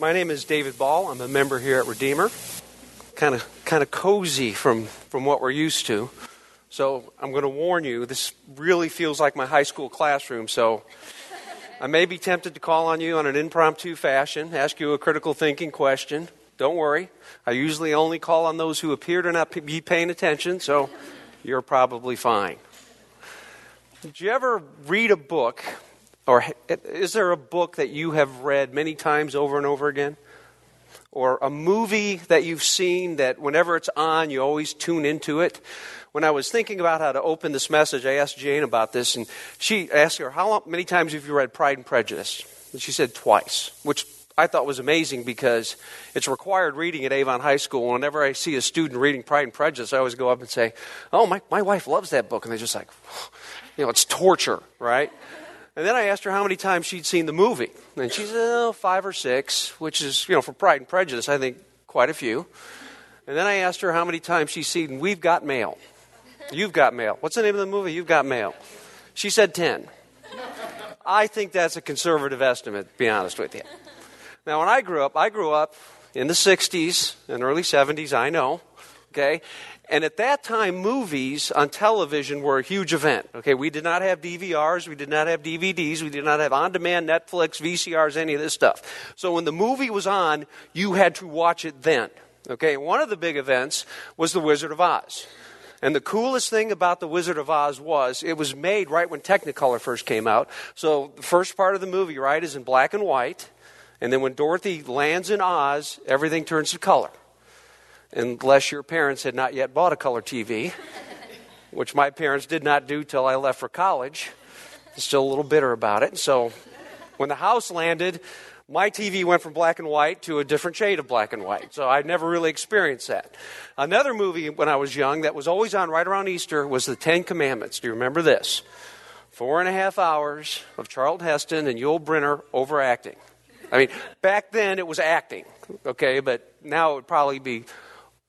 My name is David Ball. I'm a member here at Redeemer. Kind of, kind of cozy from, from what we're used to. So I'm going to warn you, this really feels like my high school classroom. So I may be tempted to call on you on an impromptu fashion, ask you a critical thinking question. Don't worry. I usually only call on those who appear to not be paying attention, so you're probably fine. Did you ever read a book, or is there a book that you have read many times over and over again? Or a movie that you've seen that whenever it's on, you always tune into it? When I was thinking about how to open this message, I asked Jane about this, and she asked her, How many times have you read Pride and Prejudice? And she said twice, which I thought was amazing because it's required reading at Avon High School. Whenever I see a student reading Pride and Prejudice, I always go up and say, Oh, my, my wife loves that book. And they're just like, You know, it's torture, right? And then I asked her how many times she'd seen the movie. And she said, oh, five or six, which is, you know, for Pride and Prejudice, I think quite a few. And then I asked her how many times she's seen We've Got Mail. You've Got Mail. What's the name of the movie? You've Got Mail. She said 10. I think that's a conservative estimate, to be honest with you. Now, when I grew up, I grew up in the 60s and early 70s, I know, okay? And at that time, movies on television were a huge event. Okay, we did not have DVRs, we did not have DVDs, we did not have on demand Netflix, VCRs, any of this stuff. So when the movie was on, you had to watch it then. Okay, one of the big events was The Wizard of Oz. And the coolest thing about The Wizard of Oz was it was made right when Technicolor first came out. So the first part of the movie, right, is in black and white. And then when Dorothy lands in Oz, everything turns to color. Unless your parents had not yet bought a color TV, which my parents did not do till I left for college. Still a little bitter about it. So when the house landed, my TV went from black and white to a different shade of black and white. So I never really experienced that. Another movie when I was young that was always on right around Easter was The Ten Commandments. Do you remember this? Four and a half hours of Charlton Heston and Yul Brynner overacting. I mean, back then it was acting, okay, but now it would probably be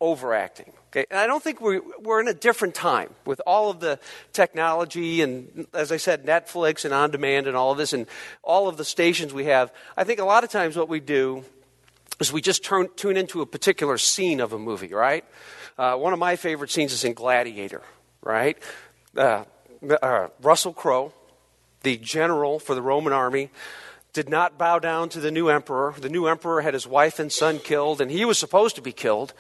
overacting. Okay, and I don't think we're, we're in a different time with all of the technology and, as I said, Netflix and on demand and all of this and all of the stations we have. I think a lot of times what we do is we just turn, tune into a particular scene of a movie, right? Uh, one of my favorite scenes is in Gladiator, right? Uh, uh, Russell Crowe, the general for the Roman army, did not bow down to the new emperor. The new emperor had his wife and son killed, and he was supposed to be killed,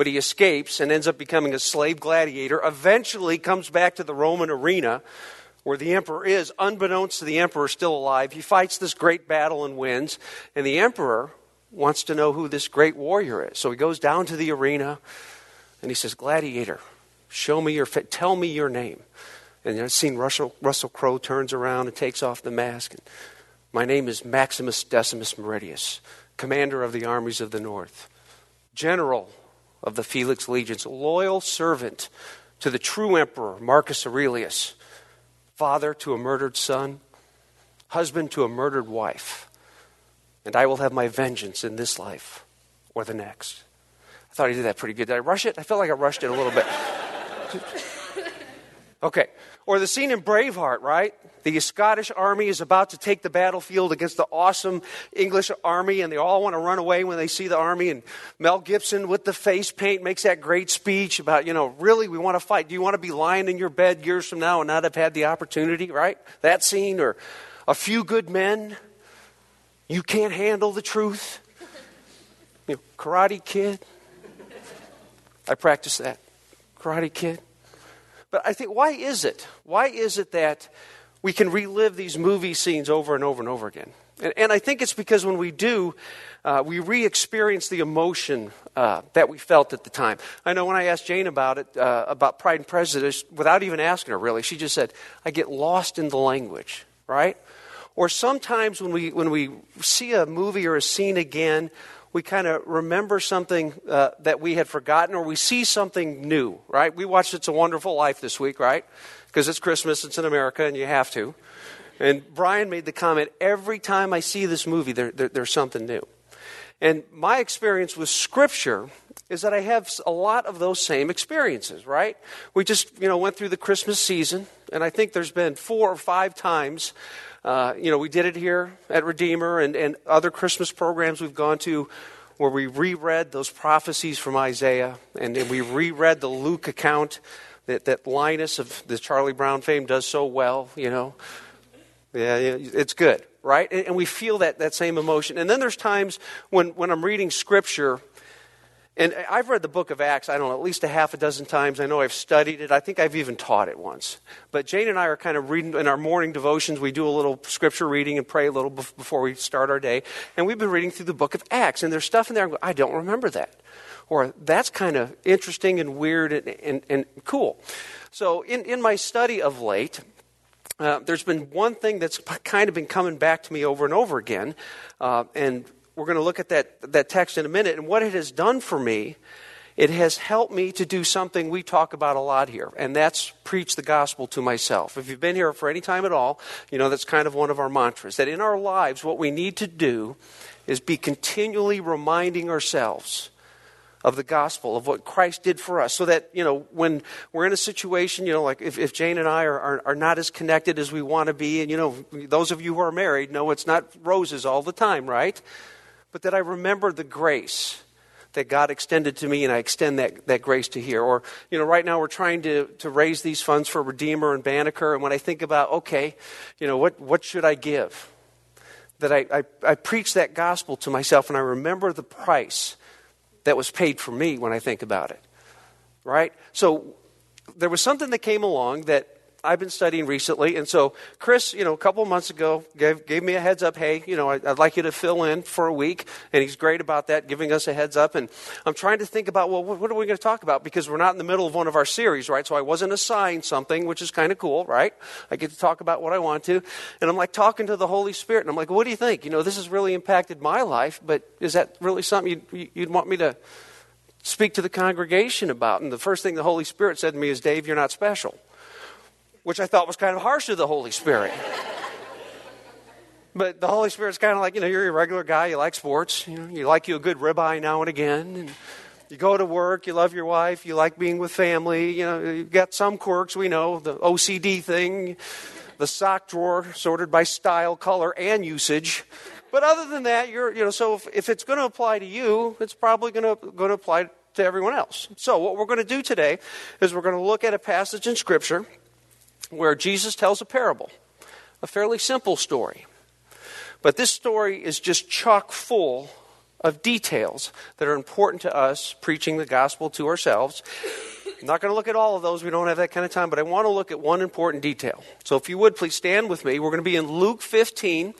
but he escapes and ends up becoming a slave gladiator. Eventually comes back to the Roman arena where the emperor is, unbeknownst to the emperor, still alive. He fights this great battle and wins, and the emperor wants to know who this great warrior is. So he goes down to the arena and he says, Gladiator, show me your, tell me your name. And I've seen Russell, Russell Crowe turns around and takes off the mask. And, my name is Maximus Decimus Meridius, commander of the armies of the north, general of the Felix legions, loyal servant to the true emperor Marcus Aurelius, father to a murdered son, husband to a murdered wife. And I will have my vengeance in this life or the next. I thought he did that pretty good. Did I rush it? I felt like I rushed it a little bit. okay. Or the scene in Braveheart, right? The Scottish army is about to take the battlefield against the awesome English army, and they all want to run away when they see the army. And Mel Gibson, with the face paint, makes that great speech about, you know, really, we want to fight. Do you want to be lying in your bed years from now and not have had the opportunity, right? That scene, or a few good men. You can't handle the truth. You know, Karate Kid. I practice that. Karate Kid. But I think, why is it? Why is it that we can relive these movie scenes over and over and over again. And, and I think it's because when we do, uh, we re experience the emotion uh, that we felt at the time. I know when I asked Jane about it, uh, about Pride and Prejudice, without even asking her really, she just said, I get lost in the language, right? Or sometimes when we, when we see a movie or a scene again, we kind of remember something uh, that we had forgotten or we see something new, right? We watched It's a Wonderful Life this week, right? because it's Christmas, it's in America, and you have to. And Brian made the comment every time I see this movie, there, there, there's something new. And my experience with Scripture is that I have a lot of those same experiences, right? We just, you know, went through the Christmas season, and I think there's been four or five times Uh, you know, we did it here at Redeemer and, and other Christmas programs we've gone to where we reread those prophecies from Isaiah and, and we reread the Luke account that, that Linus of the Charlie Brown fame does so well, you know. Yeah, it's good, right? And, and we feel that, that same emotion. And then there's times when, when I'm reading Scripture and I've read the book of Acts, I don't know, at least a half a dozen times. I know I've studied it. I think I've even taught it once. But Jane and I are kind of reading in our morning devotions. We do a little scripture reading and pray a little before we start our day. And we've been reading through the book of Acts. And there's stuff in there, going, I don't remember that. Or that's kind of interesting and weird and, and, and cool. So in, in my study of late, uh, there's been one thing that's kind of been coming back to me over and over again. Uh, and we're going to look at that, that text in a minute. And what it has done for me, it has helped me to do something we talk about a lot here, and that's preach the gospel to myself. If you've been here for any time at all, you know that's kind of one of our mantras. That in our lives, what we need to do is be continually reminding ourselves of the gospel, of what Christ did for us, so that, you know, when we're in a situation, you know, like if, if Jane and I are, are, are not as connected as we want to be, and, you know, those of you who are married know it's not roses all the time, right? But that I remember the grace that God extended to me and I extend that, that grace to here. Or, you know, right now we're trying to, to raise these funds for Redeemer and Banneker. And when I think about, okay, you know, what, what should I give? That I, I, I preach that gospel to myself and I remember the price that was paid for me when I think about it. Right? So there was something that came along that I've been studying recently. And so, Chris, you know, a couple months ago gave, gave me a heads up. Hey, you know, I, would like you to fill in for a week. And he's great about that, giving us a heads up. And I'm trying to think about, well, what are we going to talk about? Because we're not in the middle of one of our series, right? So I wasn't assigned something, which is kind of cool, right? I get to talk about what I want to. And I'm like talking to the Holy Spirit. And I'm like, what do you think? You know, this has really impacted my life, but is that really something you'd, you'd want me to speak to the congregation about? And the first thing the Holy Spirit said to me is, Dave, you're not special which I thought was kind of harsh to the Holy Spirit. but the Holy Spirit's kind of like, you know, you're a regular guy, you like sports, you know, you like you a good ribeye now and again, and you go to work, you love your wife, you like being with family, you know, you've got some quirks, we know, the OCD thing, the sock drawer sorted by style, color, and usage. But other than that, you're, you know, so if, if it's going to apply to you, it's probably going to, going to apply to everyone else. So what we're going to do today is we're going to look at a passage in Scripture where Jesus tells a parable, a fairly simple story. But this story is just chock full of details that are important to us preaching the gospel to ourselves. I'm not going to look at all of those. We don't have that kind of time, but I want to look at one important detail. So if you would, please stand with me. We're going to be in Luke 15.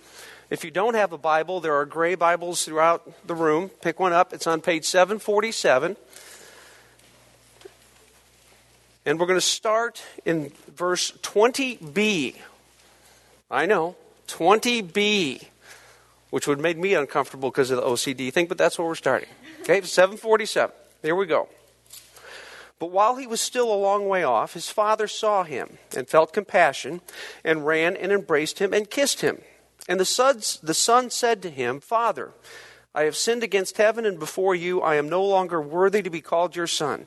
If you don't have a Bible, there are gray Bibles throughout the room. Pick one up. It's on page 747. And we're going to start in verse 20b. I know, 20b, which would make me uncomfortable because of the OCD thing, but that's where we're starting. Okay, 747. Here we go. But while he was still a long way off, his father saw him and felt compassion and ran and embraced him and kissed him. And the, the son said to him, Father, I have sinned against heaven and before you. I am no longer worthy to be called your son.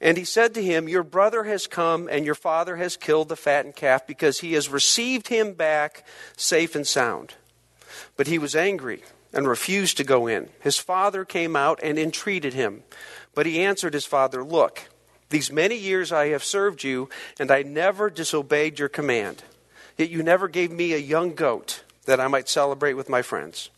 And he said to him, Your brother has come, and your father has killed the fattened calf, because he has received him back safe and sound. But he was angry and refused to go in. His father came out and entreated him. But he answered his father, Look, these many years I have served you, and I never disobeyed your command. Yet you never gave me a young goat that I might celebrate with my friends.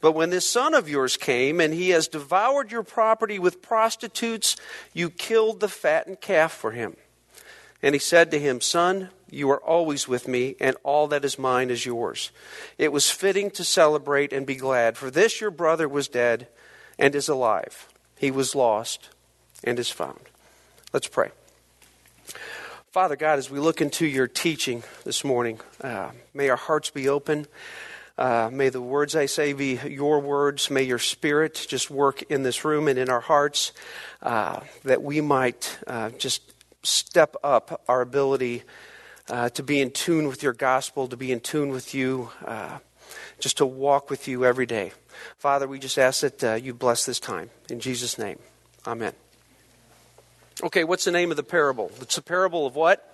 But when this son of yours came, and he has devoured your property with prostitutes, you killed the fattened calf for him. And he said to him, Son, you are always with me, and all that is mine is yours. It was fitting to celebrate and be glad, for this your brother was dead and is alive. He was lost and is found. Let's pray. Father God, as we look into your teaching this morning, uh, may our hearts be open. Uh, may the words I say be your words. May your spirit just work in this room and in our hearts uh, that we might uh, just step up our ability uh, to be in tune with your gospel, to be in tune with you, uh, just to walk with you every day. Father, we just ask that uh, you bless this time. In Jesus' name, amen. Okay, what's the name of the parable? It's a parable of what?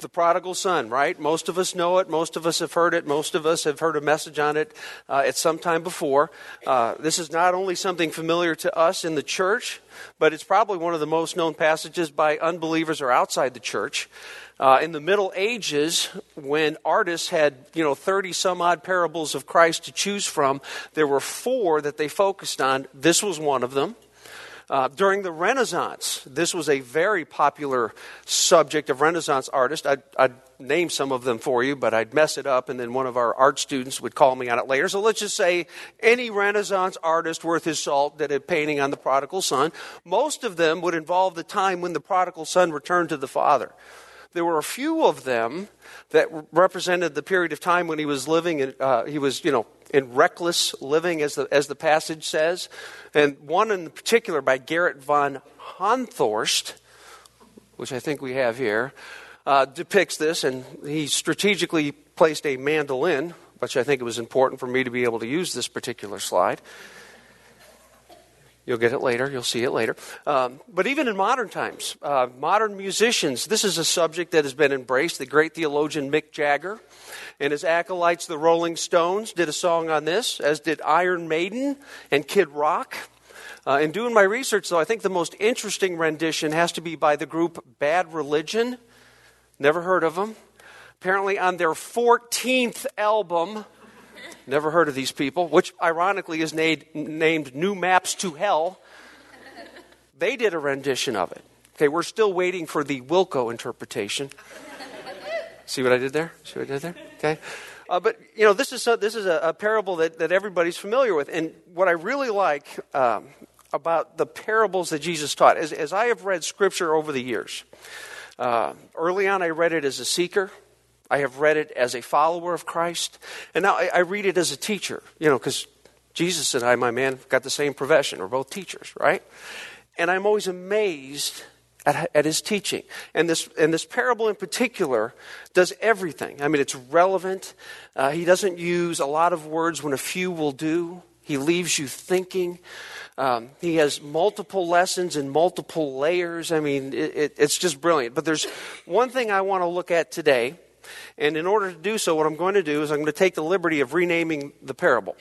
The prodigal son, right? Most of us know it. Most of us have heard it. Most of us have heard a message on it uh, at some time before. Uh, this is not only something familiar to us in the church, but it's probably one of the most known passages by unbelievers or outside the church. Uh, in the Middle Ages, when artists had, you know, 30 some odd parables of Christ to choose from, there were four that they focused on. This was one of them. Uh, during the Renaissance, this was a very popular subject of Renaissance artists. I'd, I'd, name some of them for you, but I'd mess it up, and then one of our art students would call me on it later. So let's just say any Renaissance artist worth his salt did a painting on the prodigal son. Most of them would involve the time when the prodigal son returned to the father. There were a few of them that represented the period of time when he was living, in, uh, he was, you know, in reckless living, as the, as the passage says. And one in particular by Gerrit von Honthorst, which I think we have here, uh, depicts this, and he strategically placed a mandolin, which I think it was important for me to be able to use this particular slide. You'll get it later. You'll see it later. Um, but even in modern times, uh, modern musicians, this is a subject that has been embraced. The great theologian Mick Jagger and his acolytes, the Rolling Stones, did a song on this, as did Iron Maiden and Kid Rock. Uh, in doing my research, though, I think the most interesting rendition has to be by the group Bad Religion. Never heard of them. Apparently, on their 14th album, never heard of these people, which ironically is named, named New Maps to Hell, they did a rendition of it. Okay, we're still waiting for the Wilco interpretation. See what I did there? See what I did there? Okay. Uh, but, you know, this is, a, this is a, a, parable that, that everybody's familiar with. And what I really like um, about the parables that Jesus taught, as, as I have read Scripture over the years, uh, early on I read it as a seeker. I have read it as a follower of Christ. And now I, I read it as a teacher, you know, because Jesus and I, my man, got the same profession. We're both teachers, right? And I'm always amazed at, at, his teaching. And this, and this parable in particular does everything. I mean, it's relevant. Uh, he doesn't use a lot of words when a few will do, he leaves you thinking. Um, he has multiple lessons and multiple layers. I mean, it, it, it's just brilliant. But there's one thing I want to look at today. And in order to do so, what I'm going to do is I'm going to take the liberty of renaming the parable.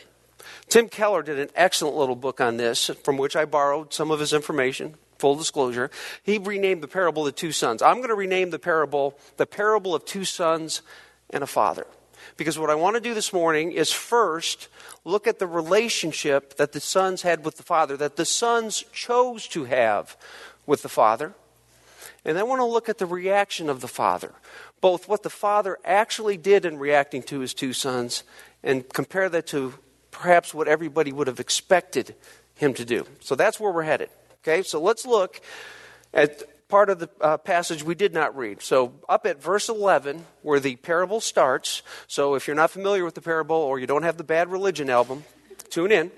Tim Keller did an excellent little book on this, from which I borrowed some of his information full disclosure, he renamed the parable the two sons. I'm going to rename the parable the parable of two sons and a father. Because what I want to do this morning is first look at the relationship that the sons had with the father, that the sons chose to have with the father. And then I want to look at the reaction of the father, both what the father actually did in reacting to his two sons, and compare that to perhaps what everybody would have expected him to do. So that's where we're headed. Okay, so let's look at part of the uh, passage we did not read. So, up at verse 11, where the parable starts. So, if you're not familiar with the parable or you don't have the Bad Religion album, tune in.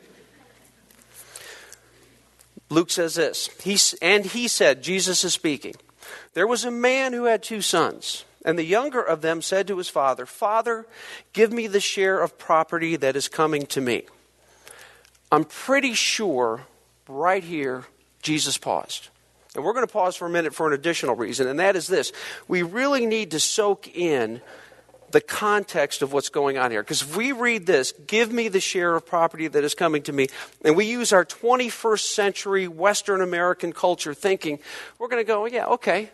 Luke says this he, And he said, Jesus is speaking, there was a man who had two sons. And the younger of them said to his father, Father, give me the share of property that is coming to me. I'm pretty sure right here Jesus paused. And we're going to pause for a minute for an additional reason, and that is this. We really need to soak in the context of what's going on here. Because if we read this, give me the share of property that is coming to me, and we use our 21st century Western American culture thinking, we're going to go, yeah, okay,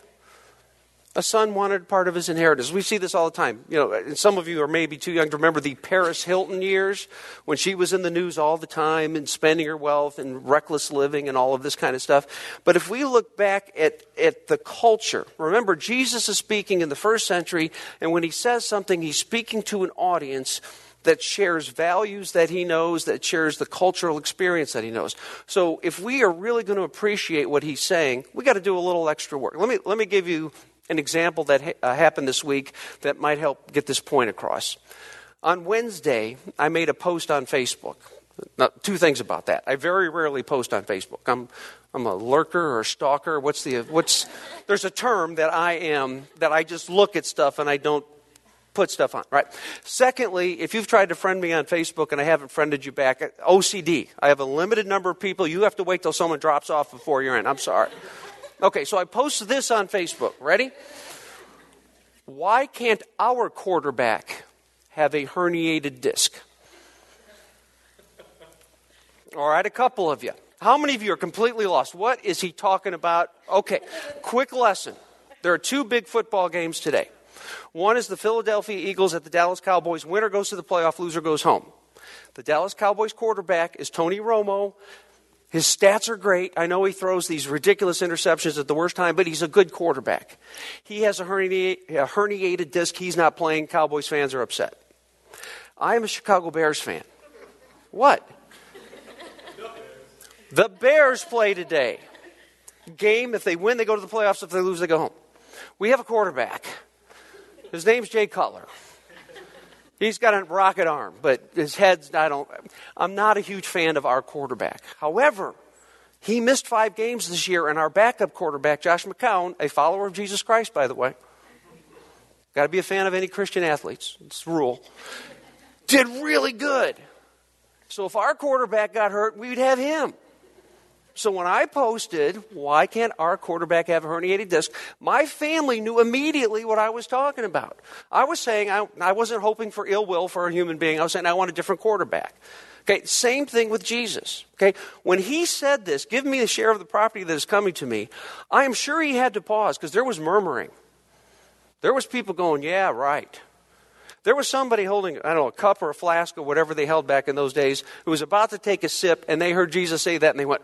a son wanted part of his inheritance. We see this all the time. You know, some of you are maybe too young to remember the Paris Hilton years when she was in the news all the time and spending her wealth and reckless living and all of this kind of stuff. But if we look back at, at the culture, remember, Jesus is speaking in the first century, and when he says something, he's speaking to an audience that shares values that he knows, that shares the cultural experience that he knows. So if we are really going to appreciate what he's saying, we got to do a little extra work. Let me, let me give you an example that ha- uh, happened this week that might help get this point across. On Wednesday, I made a post on Facebook. Now, two things about that. I very rarely post on Facebook. I'm, I'm a lurker or stalker. What's the what's? There's a term that I am that I just look at stuff and I don't put stuff on. Right. Secondly, if you've tried to friend me on Facebook and I haven't friended you back, OCD. I have a limited number of people. You have to wait till someone drops off before you're in. I'm sorry. Okay, so I posted this on Facebook. Ready? Why can't our quarterback have a herniated disc? All right, a couple of you. How many of you are completely lost? What is he talking about? Okay, quick lesson. There are two big football games today. One is the Philadelphia Eagles at the Dallas Cowboys. Winner goes to the playoff, loser goes home. The Dallas Cowboys quarterback is Tony Romo. His stats are great. I know he throws these ridiculous interceptions at the worst time, but he's a good quarterback. He has a herniated, a herniated disc. He's not playing. Cowboys fans are upset. I am a Chicago Bears fan. What? The Bears play today. Game, if they win, they go to the playoffs. If they lose, they go home. We have a quarterback. His name's Jay Cutler. He's got a rocket arm, but his head's, I don't, I'm not a huge fan of our quarterback. However, he missed five games this year, and our backup quarterback, Josh McCown, a follower of Jesus Christ, by the way, got to be a fan of any Christian athletes, it's a rule, did really good. So if our quarterback got hurt, we'd have him. So when I posted, why can't our quarterback have a herniated disc? My family knew immediately what I was talking about. I was saying I, I wasn't hoping for ill will for a human being. I was saying I want a different quarterback. Okay, same thing with Jesus. Okay, when he said this, give me the share of the property that is coming to me, I am sure he had to pause because there was murmuring. There was people going, yeah, right. There was somebody holding, I don't know, a cup or a flask or whatever they held back in those days who was about to take a sip, and they heard Jesus say that, and they went,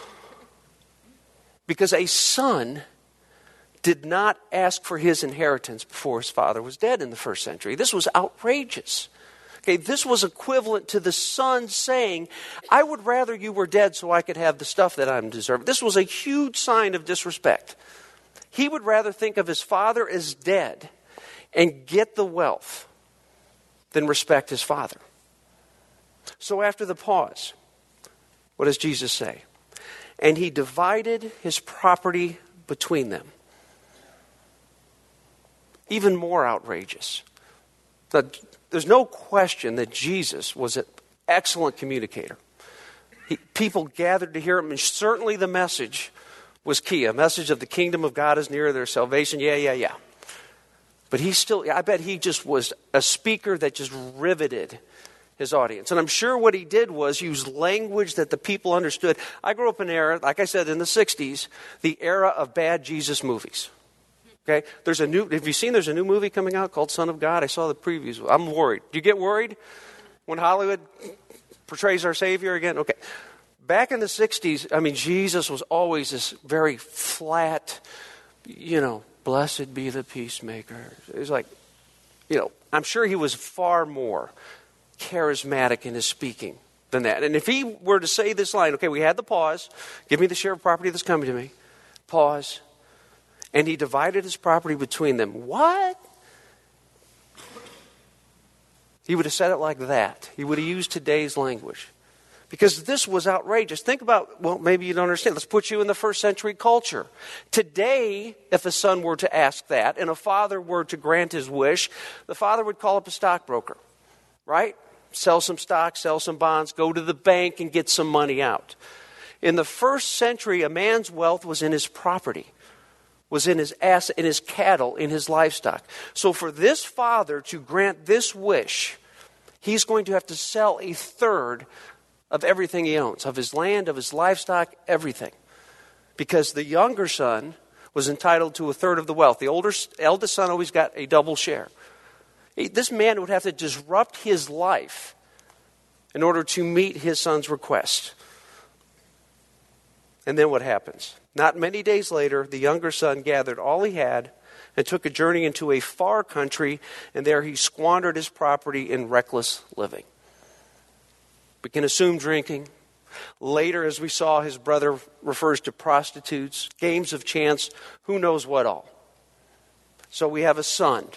because a son did not ask for his inheritance before his father was dead in the first century. This was outrageous. Okay, this was equivalent to the son saying, I would rather you were dead so I could have the stuff that I'm deserving. This was a huge sign of disrespect. He would rather think of his father as dead and get the wealth than respect his father. So after the pause, what does Jesus say? And he divided his property between them. Even more outrageous. There's no question that Jesus was an excellent communicator. He, people gathered to hear him, and certainly the message was key. A message of the kingdom of God is near, their salvation. Yeah, yeah, yeah. But he still, I bet he just was a speaker that just riveted his audience. And I'm sure what he did was use language that the people understood. I grew up in an era, like I said, in the 60s, the era of bad Jesus movies. Okay? There's a new, have you seen there's a new movie coming out called Son of God? I saw the previews. I'm worried. Do you get worried when Hollywood portrays our Savior again? Okay. Back in the 60s, I mean, Jesus was always this very flat, you know, Blessed be the peacemaker. It was like, you know, I'm sure he was far more charismatic in his speaking than that. And if he were to say this line, okay, we had the pause, give me the share of property that's coming to me, pause, and he divided his property between them. What? He would have said it like that. He would have used today's language because this was outrageous. Think about, well, maybe you don't understand. Let's put you in the first century culture. Today, if a son were to ask that and a father were to grant his wish, the father would call up a stockbroker, right? Sell some stock, sell some bonds, go to the bank and get some money out. In the first century, a man's wealth was in his property, was in his asset, in his cattle, in his livestock. So for this father to grant this wish, he's going to have to sell a third of everything he owns, of his land, of his livestock, everything. Because the younger son was entitled to a third of the wealth. The older, eldest son always got a double share. This man would have to disrupt his life in order to meet his son's request. And then what happens? Not many days later, the younger son gathered all he had and took a journey into a far country, and there he squandered his property in reckless living. We can assume drinking. Later, as we saw, his brother refers to prostitutes, games of chance, who knows what all. So we have a son.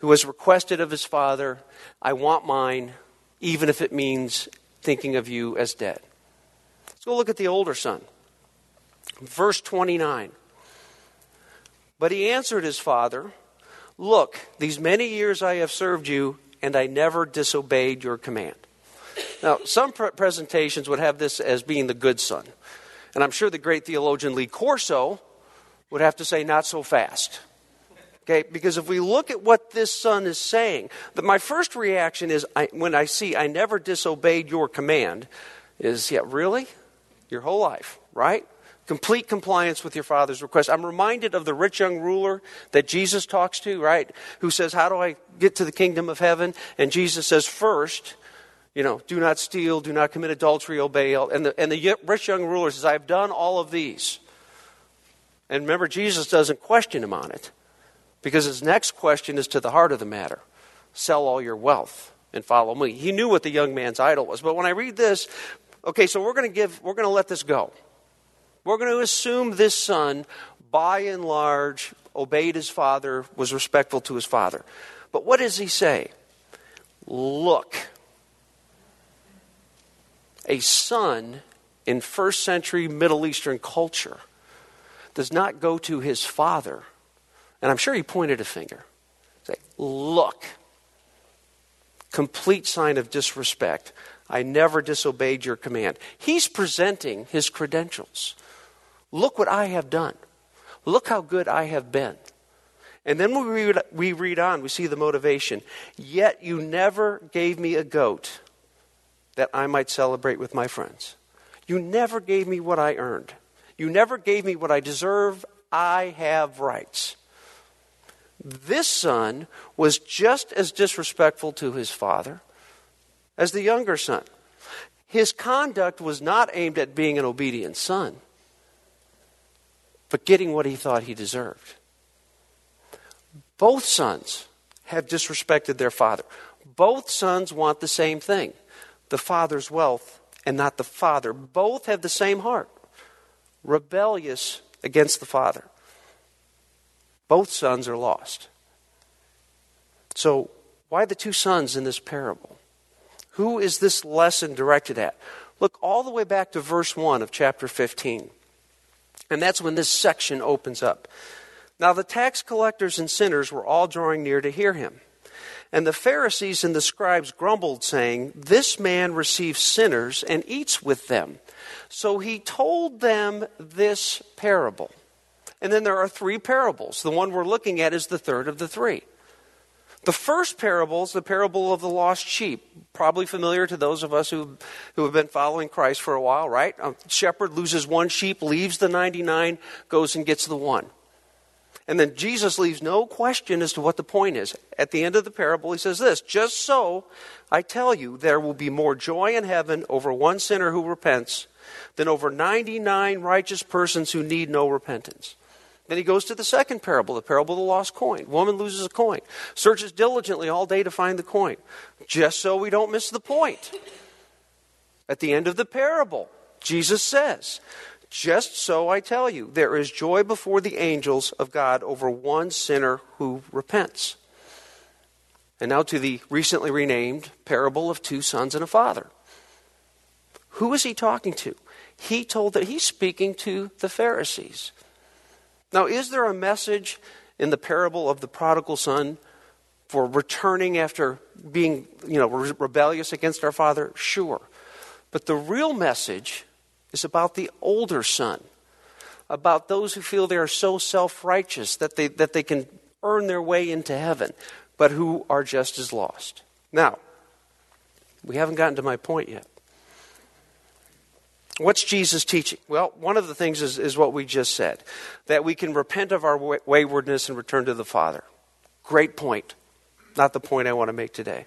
who has requested of his father, I want mine, even if it means thinking of you as dead. Let's go look at the older son. Verse 29. But he answered his father, Look, these many years I have served you, and I never disobeyed your command. Now, some pre- presentations would have this as being the good son. And I'm sure the great theologian Lee Corso would have to say, not so fast. Okay, because if we look at what this son is saying, the, my first reaction is I, when I see I never disobeyed your command, is yeah, really? Your whole life, right? Complete compliance with your father's request. I'm reminded of the rich young ruler that Jesus talks to, right? Who says, How do I get to the kingdom of heaven? And Jesus says, First, you know, do not steal, do not commit adultery, obey. And the, and the rich young ruler says, I've done all of these. And remember, Jesus doesn't question him on it because his next question is to the heart of the matter sell all your wealth and follow me. He knew what the young man's idol was. But when I read this, okay, so we're going to give, we're going to let this go. We're going to assume this son, by and large, obeyed his father, was respectful to his father. But what does he say? Look a son in first century Middle Eastern culture does not go to his father, and I'm sure he pointed a finger, say, Look, complete sign of disrespect. I never disobeyed your command. He's presenting his credentials. Look what I have done. Look how good I have been. And then we read, we read on, we see the motivation. Yet you never gave me a goat that I might celebrate with my friends. You never gave me what I earned. You never gave me what I deserve. I have rights. This son was just as disrespectful to his father as the younger son. His conduct was not aimed at being an obedient son, but getting what he thought he deserved. Both sons have disrespected their father. Both sons want the same thing the father's wealth and not the father. Both have the same heart, rebellious against the father. Both sons are lost. So, why the two sons in this parable? Who is this lesson directed at? Look all the way back to verse 1 of chapter 15. And that's when this section opens up. Now, the tax collectors and sinners were all drawing near to hear him. And the Pharisees and the scribes grumbled, saying, This man receives sinners and eats with them. So he told them this parable. And then there are three parables. The one we're looking at is the third of the three. The first parable is the parable of the lost sheep, probably familiar to those of us who, who have been following Christ for a while, right? A shepherd loses one sheep, leaves the 99, goes and gets the one. And then Jesus leaves no question as to what the point is. At the end of the parable, he says this Just so, I tell you, there will be more joy in heaven over one sinner who repents than over 99 righteous persons who need no repentance. Then he goes to the second parable, the parable of the lost coin. Woman loses a coin, searches diligently all day to find the coin, just so we don't miss the point. At the end of the parable, Jesus says, just so I tell you, there is joy before the angels of God over one sinner who repents. And now to the recently renamed parable of two sons and a father. Who is he talking to? He told that he's speaking to the Pharisees. Now, is there a message in the parable of the prodigal son for returning after being, you know, rebellious against our father? Sure. But the real message is about the older son, about those who feel they are so self righteous that they, that they can earn their way into heaven, but who are just as lost. Now, we haven't gotten to my point yet. What's Jesus teaching? Well, one of the things is, is what we just said that we can repent of our waywardness and return to the Father. Great point. Not the point I want to make today.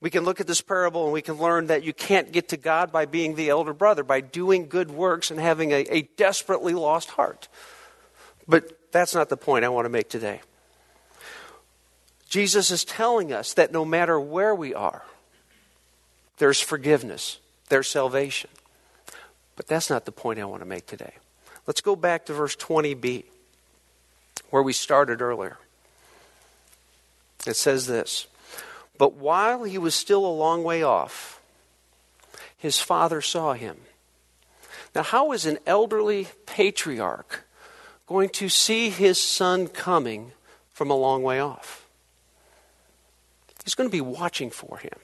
We can look at this parable and we can learn that you can't get to God by being the elder brother, by doing good works and having a, a desperately lost heart. But that's not the point I want to make today. Jesus is telling us that no matter where we are, there's forgiveness, there's salvation. But that's not the point I want to make today. Let's go back to verse 20b, where we started earlier. It says this But while he was still a long way off, his father saw him. Now, how is an elderly patriarch going to see his son coming from a long way off? He's going to be watching for him.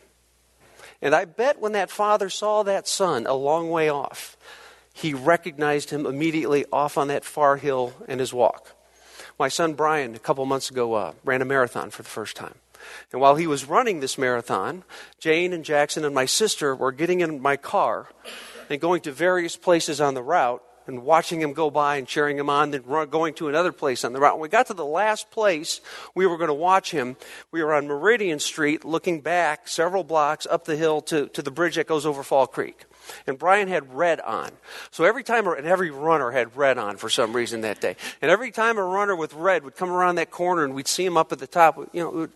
And I bet when that father saw that son a long way off, he recognized him immediately off on that far hill in his walk. My son Brian, a couple months ago, uh, ran a marathon for the first time. And while he was running this marathon, Jane and Jackson and my sister were getting in my car and going to various places on the route and watching him go by and cheering him on, then going to another place on the route. When we got to the last place we were going to watch him, we were on Meridian Street looking back several blocks up the hill to, to the bridge that goes over Fall Creek. And Brian had red on. So every time, and every runner had red on for some reason that day. And every time a runner with red would come around that corner and we'd see him up at the top, you know,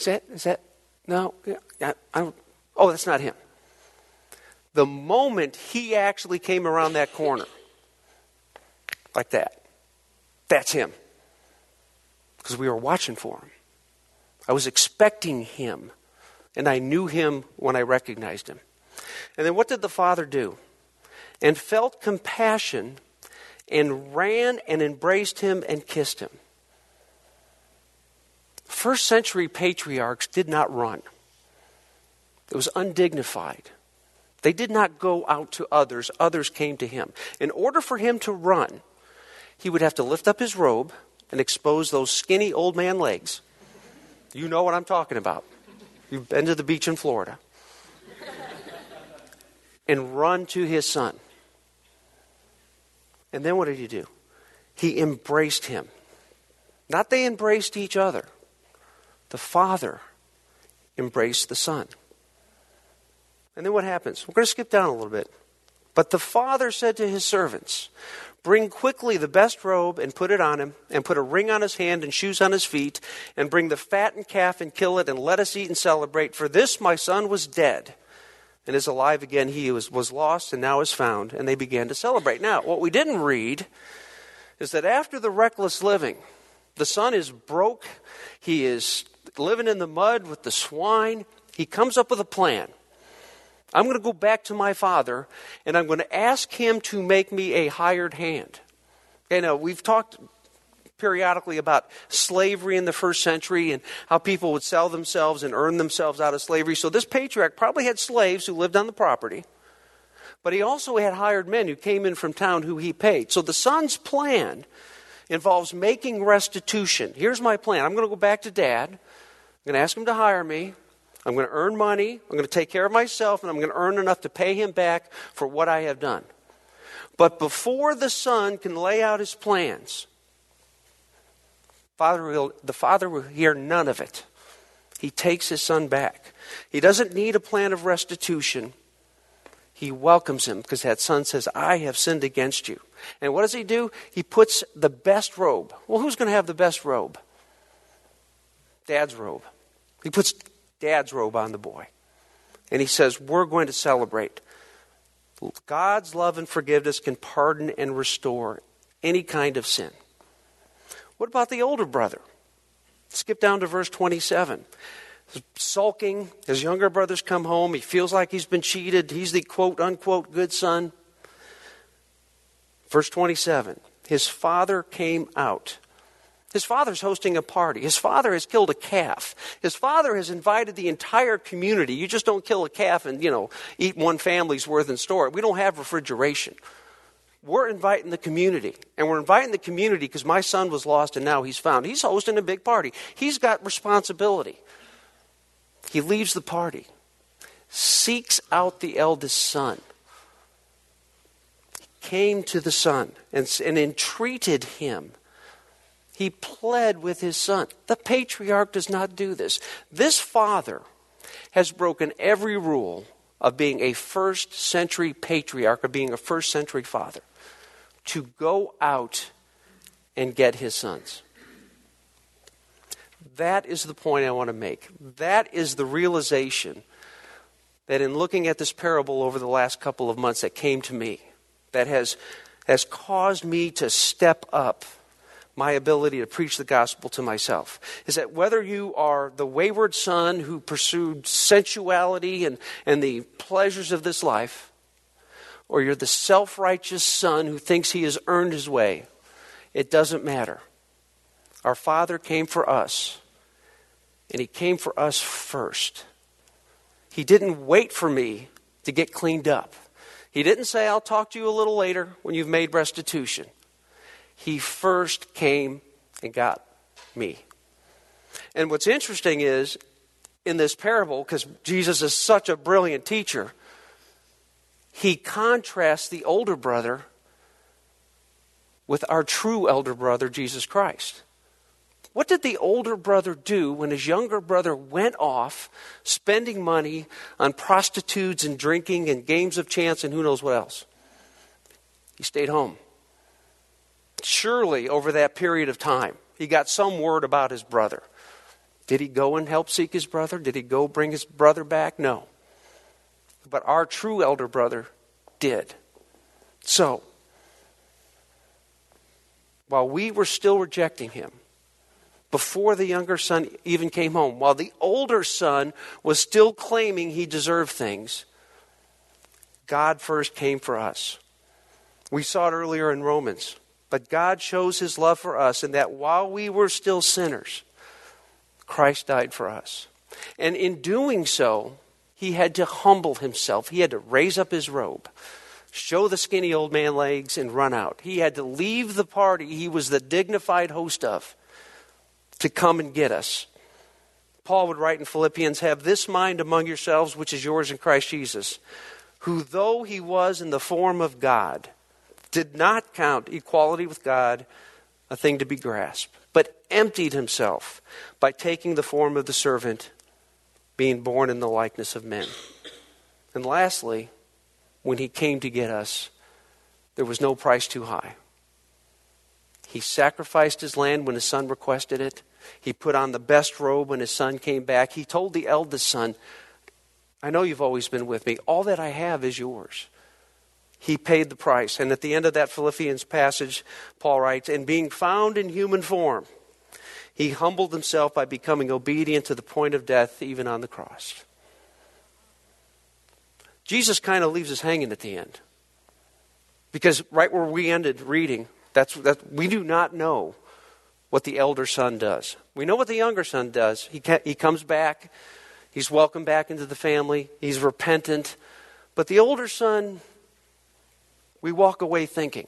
is that, is that, no, yeah, I, oh, that's not him. The moment he actually came around that corner, like that. That's him. Because we were watching for him. I was expecting him, and I knew him when I recognized him. And then what did the father do? And felt compassion and ran and embraced him and kissed him. First century patriarchs did not run, it was undignified. They did not go out to others, others came to him. In order for him to run, he would have to lift up his robe and expose those skinny old man legs. You know what I'm talking about. You've been to the beach in Florida. and run to his son. And then what did he do? He embraced him. Not they embraced each other. The father embraced the son. And then what happens? We're going to skip down a little bit. But the father said to his servants, Bring quickly the best robe and put it on him, and put a ring on his hand and shoes on his feet, and bring the fattened calf and kill it, and let us eat and celebrate. For this my son was dead and is alive again. He was, was lost and now is found. And they began to celebrate. Now, what we didn't read is that after the reckless living, the son is broke, he is living in the mud with the swine. He comes up with a plan. I'm going to go back to my father and I'm going to ask him to make me a hired hand. You know, we've talked periodically about slavery in the first century and how people would sell themselves and earn themselves out of slavery. So this patriarch probably had slaves who lived on the property, but he also had hired men who came in from town who he paid. So the son's plan involves making restitution. Here's my plan I'm going to go back to dad. I'm going to ask him to hire me. I'm going to earn money, I'm going to take care of myself, and I'm going to earn enough to pay him back for what I have done. But before the son can lay out his plans, father will, the father will hear none of it. He takes his son back. He doesn't need a plan of restitution. He welcomes him because that son says, I have sinned against you. And what does he do? He puts the best robe. Well, who's going to have the best robe? Dad's robe. He puts dad's robe on the boy. And he says, We're going to celebrate. God's love and forgiveness can pardon and restore any kind of sin. What about the older brother? Skip down to verse 27. sulking, his younger brothers come home. He feels like he's been cheated. He's the quote unquote good son. Verse 27 His father came out his father's hosting a party. His father has killed a calf. His father has invited the entire community. You just don't kill a calf and, you know, eat one family's worth and store it. We don't have refrigeration. We're inviting the community. And we're inviting the community because my son was lost and now he's found. He's hosting a big party. He's got responsibility. He leaves the party, seeks out the eldest son, came to the son and, and entreated him he pled with his son. The patriarch does not do this. This father has broken every rule of being a first century patriarch, of being a first century father, to go out and get his sons. That is the point I want to make. That is the realization that in looking at this parable over the last couple of months that came to me, that has, has caused me to step up my ability to preach the gospel to myself. Is that whether you are the wayward son who pursued sensuality and, and the pleasures of this life, or you're the self righteous son who thinks he has earned his way, it doesn't matter. Our Father came for us, and He came for us first. He didn't wait for me to get cleaned up. He didn't say, I'll talk to you a little later when you've made restitution. He first came and got me. And what's interesting is, in this parable, because Jesus is such a brilliant teacher, he contrasts the older brother with our true elder brother, Jesus Christ. What did the older brother do when his younger brother went off spending money on prostitutes and drinking and games of chance and who knows what else? He stayed home. Surely, over that period of time, he got some word about his brother. Did he go and help seek his brother? Did he go bring his brother back? No. But our true elder brother did. So, while we were still rejecting him, before the younger son even came home, while the older son was still claiming he deserved things, God first came for us. We saw it earlier in Romans. But God shows his love for us in that while we were still sinners, Christ died for us. And in doing so, he had to humble himself. He had to raise up his robe, show the skinny old man legs, and run out. He had to leave the party he was the dignified host of to come and get us. Paul would write in Philippians, Have this mind among yourselves, which is yours in Christ Jesus, who, though he was in the form of God, did not count equality with God a thing to be grasped, but emptied himself by taking the form of the servant, being born in the likeness of men. And lastly, when he came to get us, there was no price too high. He sacrificed his land when his son requested it. He put on the best robe when his son came back. He told the eldest son, I know you've always been with me. All that I have is yours. He paid the price. And at the end of that Philippians passage, Paul writes, And being found in human form, he humbled himself by becoming obedient to the point of death, even on the cross. Jesus kind of leaves us hanging at the end. Because right where we ended reading, that's, that we do not know what the elder son does. We know what the younger son does. He, he comes back, he's welcomed back into the family, he's repentant. But the older son, we walk away thinking.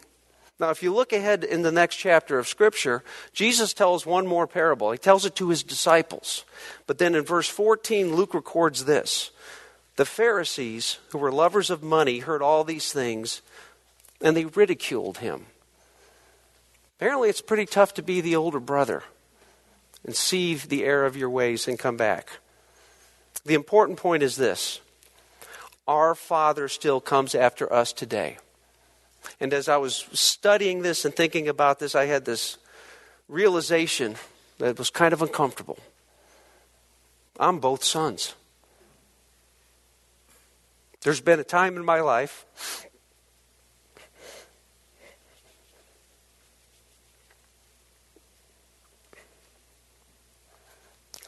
Now, if you look ahead in the next chapter of Scripture, Jesus tells one more parable. He tells it to his disciples. But then in verse 14, Luke records this The Pharisees, who were lovers of money, heard all these things, and they ridiculed him. Apparently, it's pretty tough to be the older brother and see the error of your ways and come back. The important point is this our Father still comes after us today. And as I was studying this and thinking about this, I had this realization that was kind of uncomfortable. I'm both sons. There's been a time in my life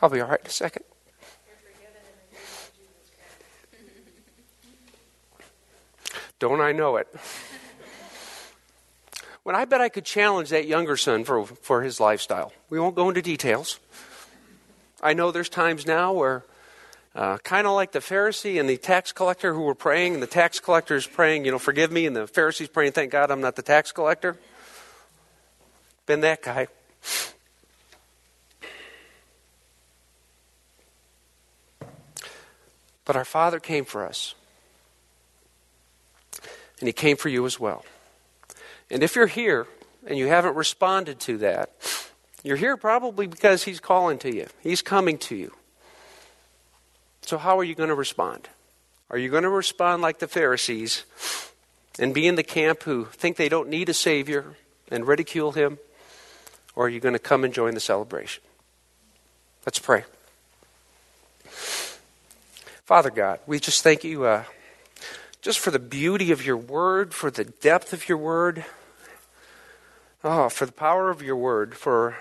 I'll be all right in a second. Don't I know it? When I bet I could challenge that younger son for, for his lifestyle. We won't go into details. I know there's times now where, uh, kind of like the Pharisee and the tax collector who were praying, and the tax collector is praying, you know, forgive me, and the Pharisee's praying, thank God I'm not the tax collector. Been that guy. But our Father came for us. And He came for you as well. And if you're here and you haven't responded to that, you're here probably because He's calling to you, He's coming to you. So, how are you going to respond? Are you going to respond like the Pharisees and be in the camp who think they don't need a Savior and ridicule Him? Or are you going to come and join the celebration? Let's pray. Father God, we just thank you uh, just for the beauty of your word, for the depth of your word. Oh, for the power of your word, for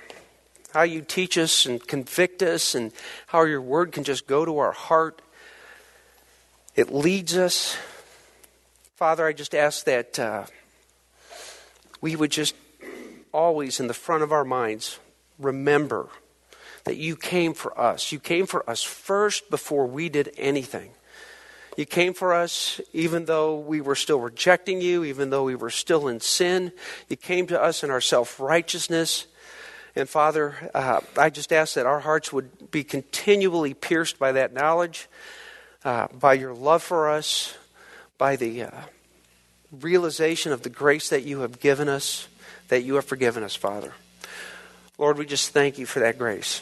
how you teach us and convict us, and how your word can just go to our heart. It leads us. Father, I just ask that uh, we would just always, in the front of our minds, remember that you came for us. You came for us first before we did anything. You came for us even though we were still rejecting you, even though we were still in sin. You came to us in our self righteousness. And Father, uh, I just ask that our hearts would be continually pierced by that knowledge, uh, by your love for us, by the uh, realization of the grace that you have given us, that you have forgiven us, Father. Lord, we just thank you for that grace.